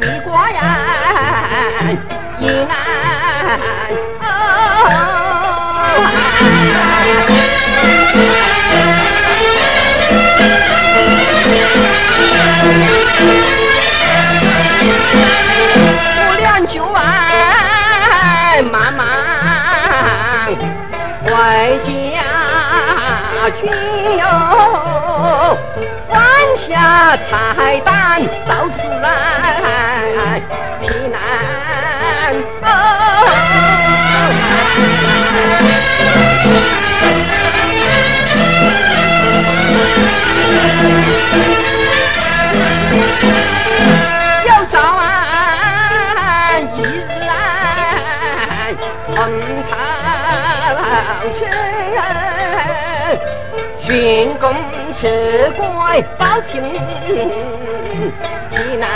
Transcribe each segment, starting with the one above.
一挂人迎安。我俩就爱慢慢回家去哟，下菜单到此来平安有早安一日来红桃城，寻公吃乖报亲的难。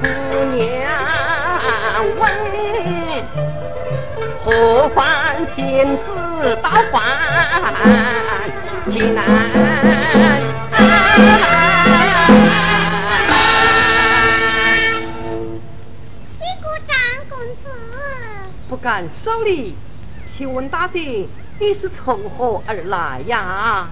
姑娘问，何方仙子到凡济南？一个张公子，不敢受礼，请问大姐你是从何而来呀？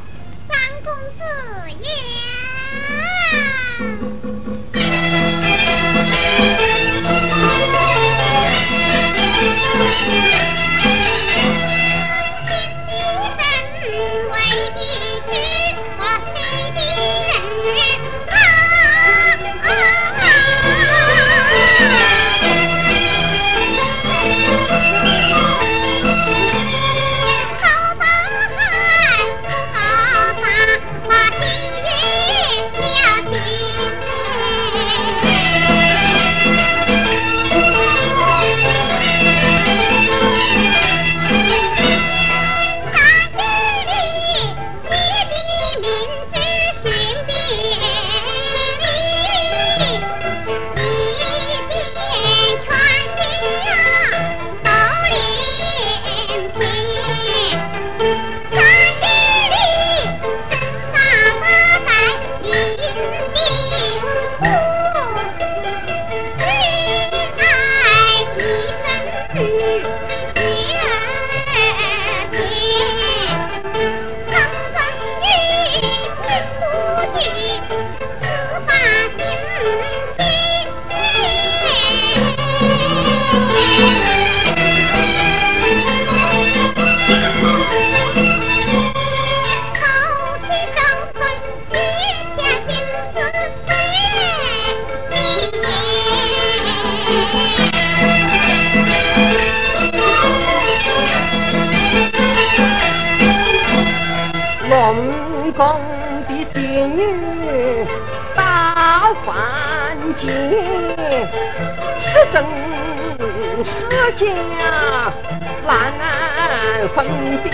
宫的仙女到凡间，是真是假难分辨。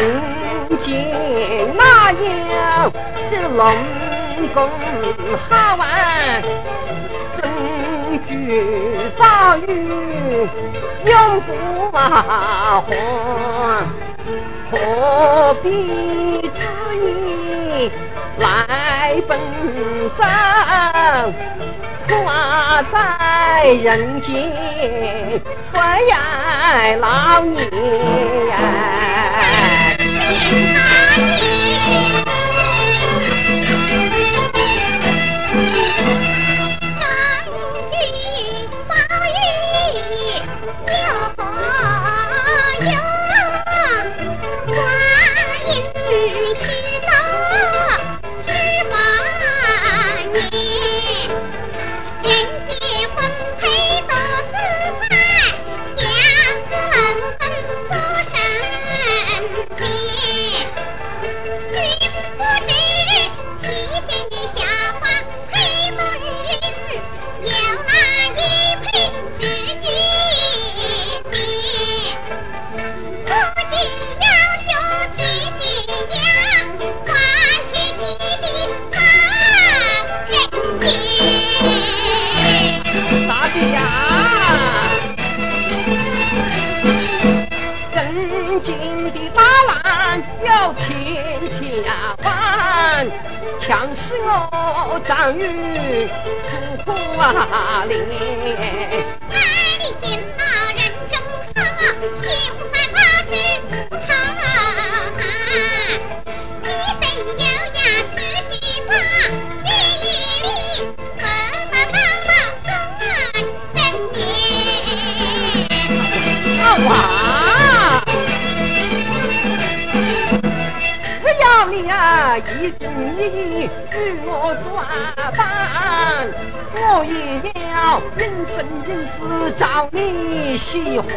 人间哪有这龙宫好玩？珍珠宝玉永不还，何必执意来奔走？花在人间，垂老年。一心一意与我作伴，我也要人生人世找你喜欢。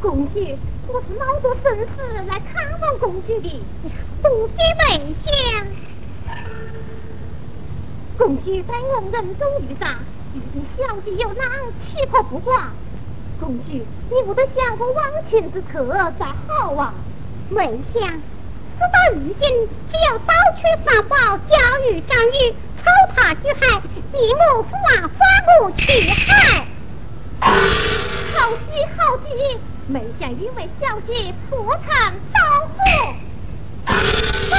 公主，我是冒着生死来看望公主的，不必美相。公主在我人中遇上，如今小姐又难，岂可不挂？公主，你不得想过忘情之客在好啊！梅香，事到如今，只有盗取法宝、教育张玉、偷塔巨海，你母父王、啊、发母气海。好极好计，没想因为小姐破堂刀火，费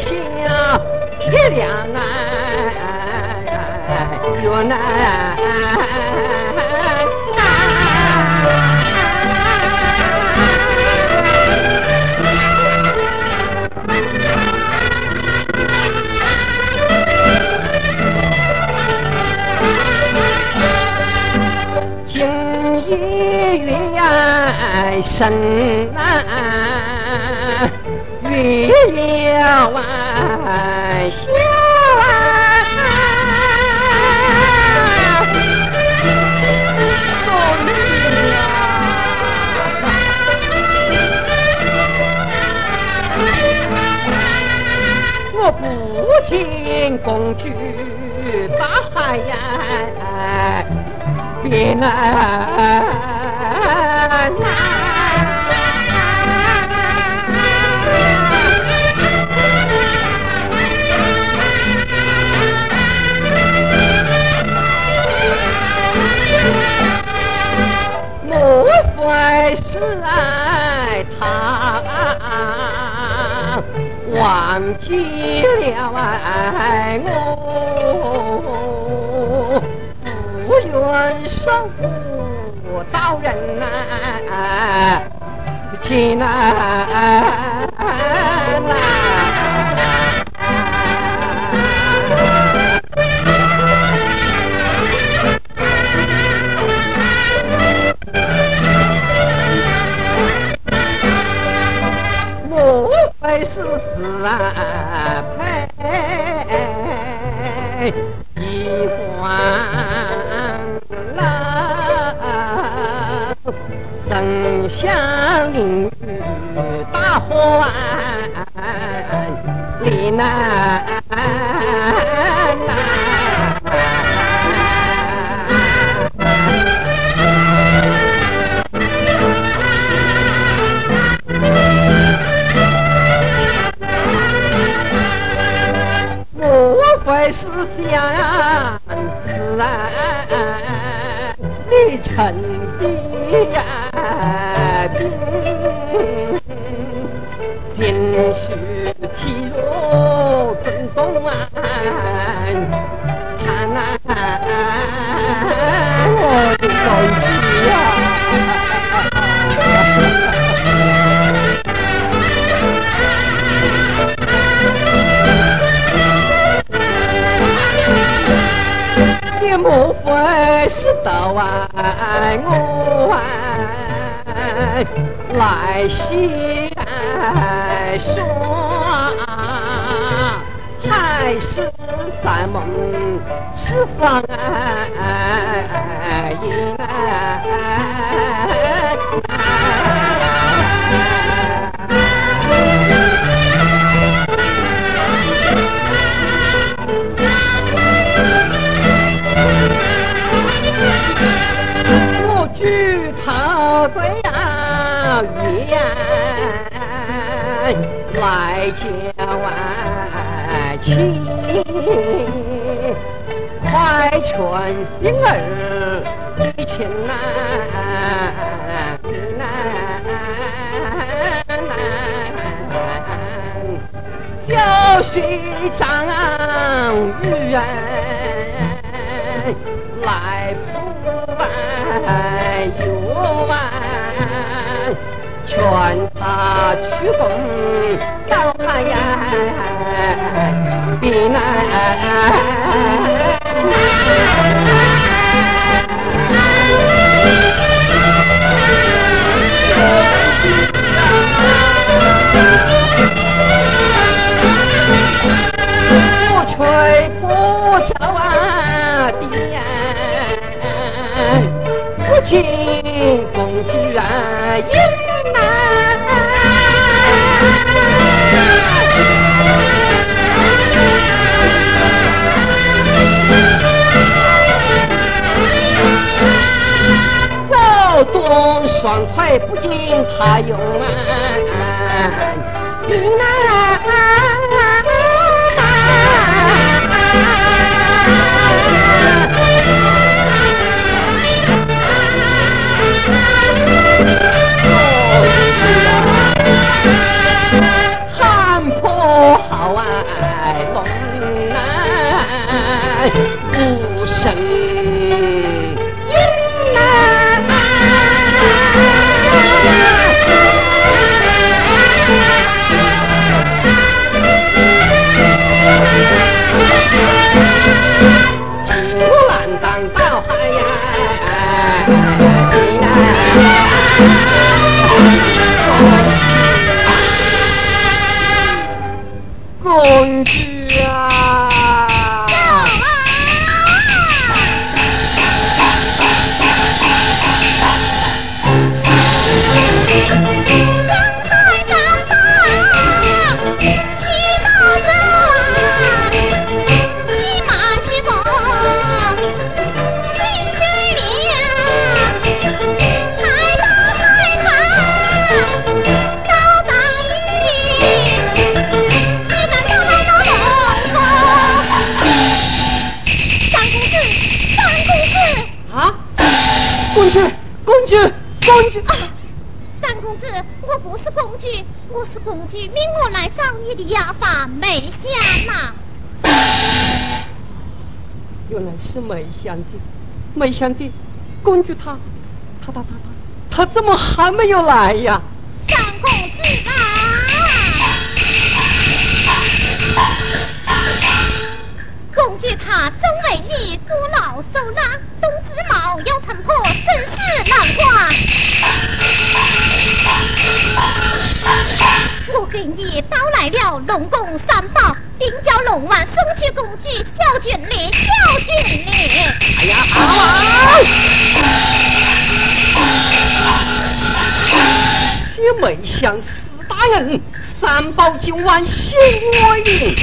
心。深难，月要弯下我不见公主大海呀，别来。是忘记了爱我，不愿守护道人啊，进来。是自然配一环郎，生相邻大欢里难。是相思啊，你成的呀问我来西说，还是三盟是方言？哎哎举头对呀月来叫万亲，快劝心儿一情难。小学长与人来哎哟喂，劝他去公要海避难。不见公主啊英难。走动双快不见他用啊，英难。从来无声。没相见公主，她，她，她，她，她，她怎么还没有来呀？三公子啊！公主她总为你过劳受拉，冬子茂要城破，生死难关。我给你带来了龙宫三宝，定叫龙王送去公主小军礼，小军礼。哎呀，好！谢梅香四大人，三宝今晚谢我迎。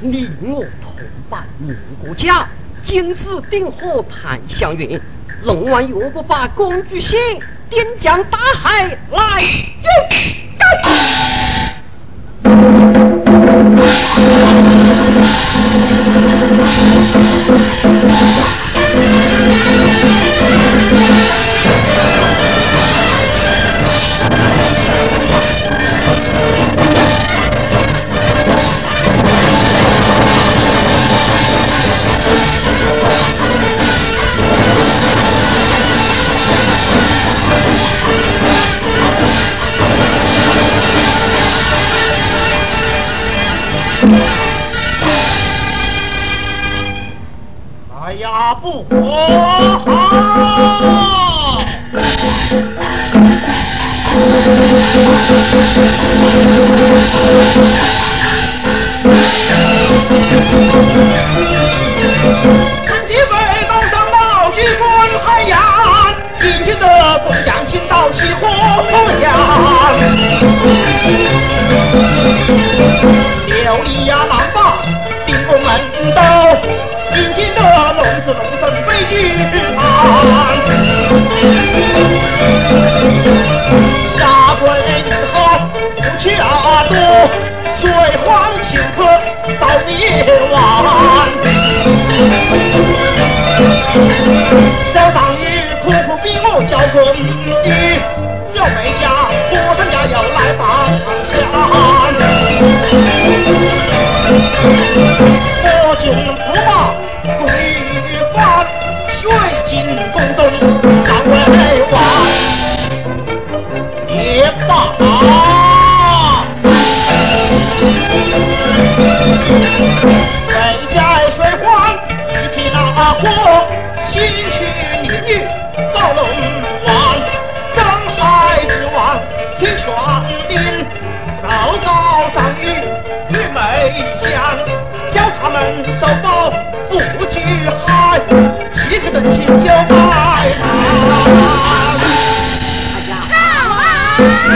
你我同伴宁国家，金子顶火檀香云。龙王若不把公主先边疆大海来干。好！不把归还睡进宫中难为王也罢谁家水患一提那哥西去女女到龙王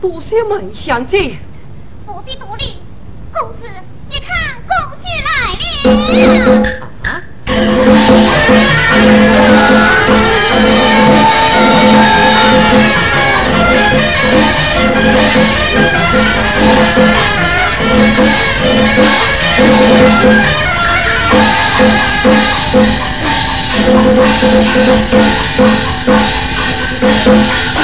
多谢。梦想子，不必多礼，公子，你看公爵来了。thank you Thank you.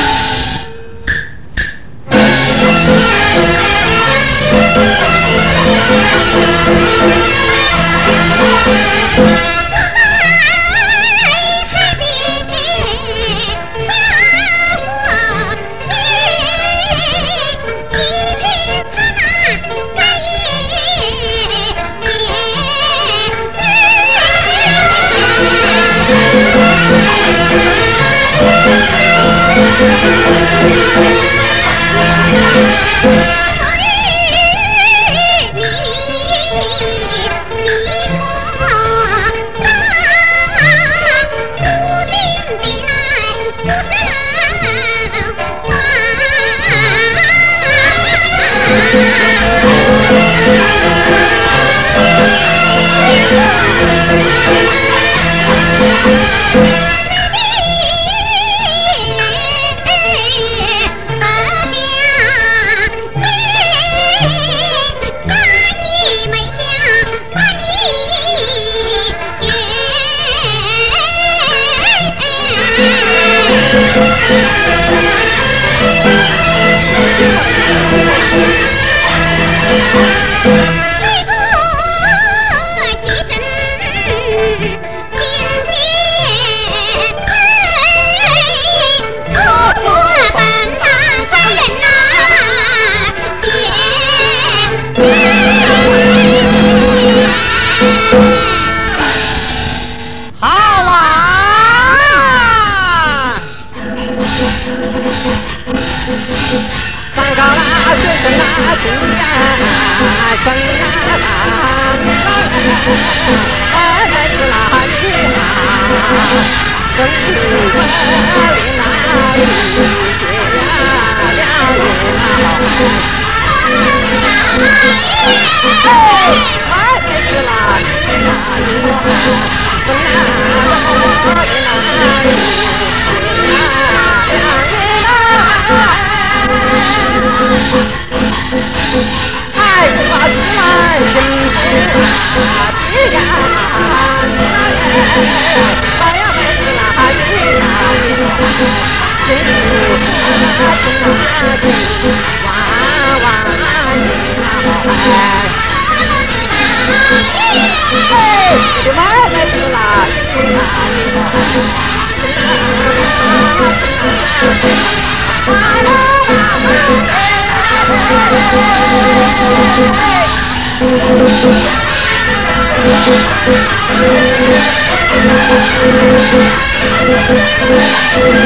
哪？